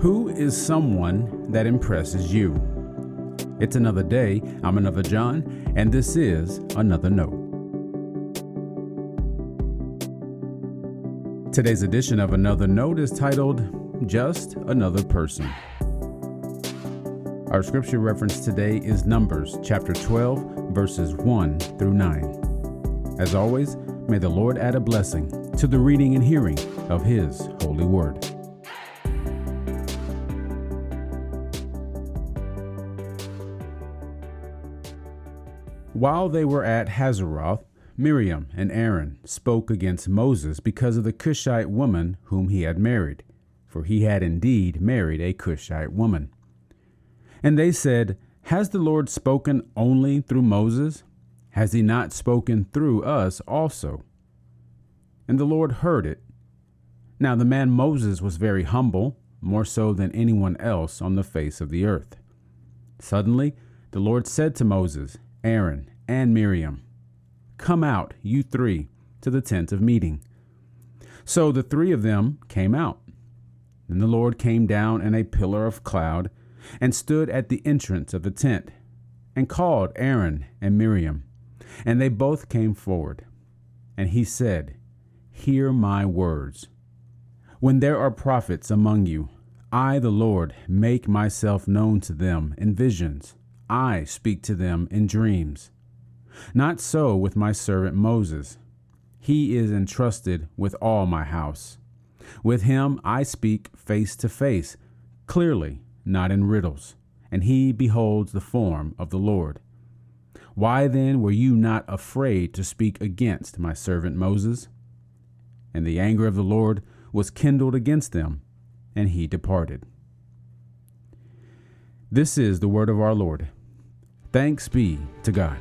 Who is someone that impresses you? It's another day. I'm another John, and this is another note. Today's edition of Another Note is titled Just Another Person. Our scripture reference today is Numbers chapter 12, verses 1 through 9. As always, may the Lord add a blessing to the reading and hearing of His holy word. While they were at Hazeroth, Miriam and Aaron spoke against Moses because of the Cushite woman whom he had married, for he had indeed married a Cushite woman. And they said, Has the Lord spoken only through Moses? Has he not spoken through us also? And the Lord heard it. Now the man Moses was very humble, more so than anyone else on the face of the earth. Suddenly the Lord said to Moses, Aaron, and Miriam, Come out, you three, to the tent of meeting. So the three of them came out. Then the Lord came down in a pillar of cloud and stood at the entrance of the tent and called Aaron and Miriam. And they both came forward. And he said, Hear my words. When there are prophets among you, I, the Lord, make myself known to them in visions I speak to them in dreams. Not so with my servant Moses. He is entrusted with all my house. With him I speak face to face, clearly, not in riddles, and he beholds the form of the Lord. Why then were you not afraid to speak against my servant Moses? And the anger of the Lord was kindled against them, and he departed. This is the word of our Lord. Thanks be to God.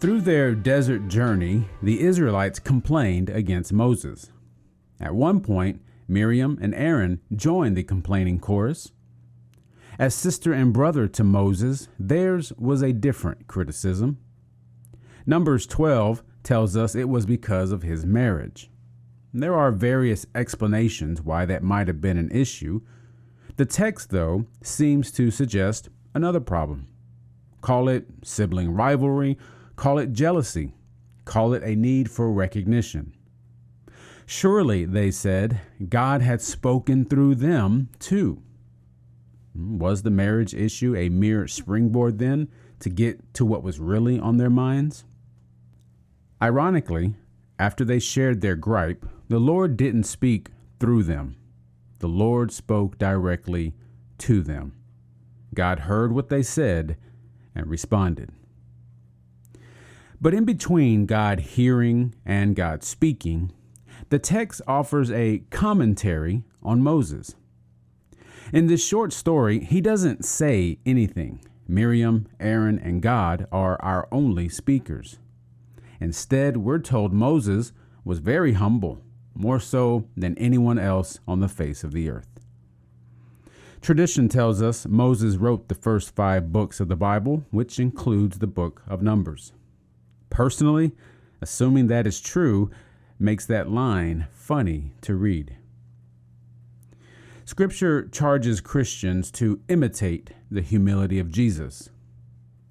Through their desert journey, the Israelites complained against Moses. At one point, Miriam and Aaron joined the complaining chorus. As sister and brother to Moses, theirs was a different criticism. Numbers 12 tells us it was because of his marriage. There are various explanations why that might have been an issue. The text, though, seems to suggest another problem. Call it sibling rivalry, call it jealousy, call it a need for recognition. Surely, they said, God had spoken through them too. Was the marriage issue a mere springboard then to get to what was really on their minds? Ironically, after they shared their gripe, the Lord didn't speak through them. The Lord spoke directly to them. God heard what they said and responded. But in between God hearing and God speaking, the text offers a commentary on Moses. In this short story, he doesn't say anything. Miriam, Aaron, and God are our only speakers. Instead, we're told Moses was very humble, more so than anyone else on the face of the earth. Tradition tells us Moses wrote the first five books of the Bible, which includes the book of Numbers. Personally, assuming that is true makes that line funny to read. Scripture charges Christians to imitate the humility of Jesus.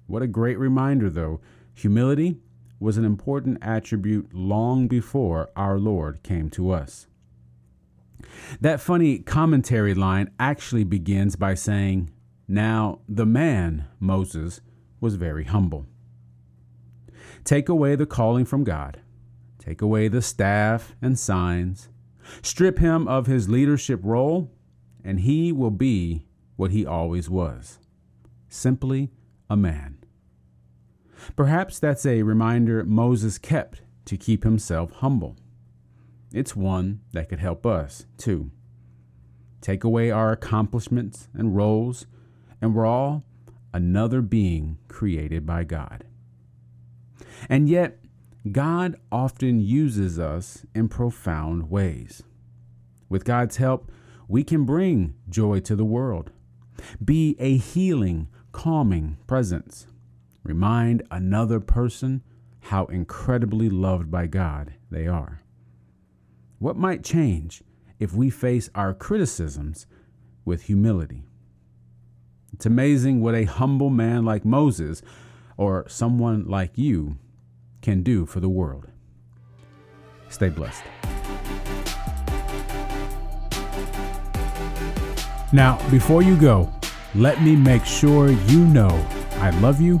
What a great reminder, though. Humility was an important attribute long before our Lord came to us. That funny commentary line actually begins by saying, Now the man, Moses, was very humble. Take away the calling from God, take away the staff and signs, strip him of his leadership role, and he will be what he always was simply a man. Perhaps that's a reminder Moses kept to keep himself humble. It's one that could help us, too. Take away our accomplishments and roles, and we're all another being created by God. And yet, God often uses us in profound ways. With God's help, we can bring joy to the world, be a healing, calming presence, remind another person how incredibly loved by God they are. What might change if we face our criticisms with humility? It's amazing what a humble man like Moses or someone like you can do for the world. Stay blessed. Now, before you go, let me make sure you know I love you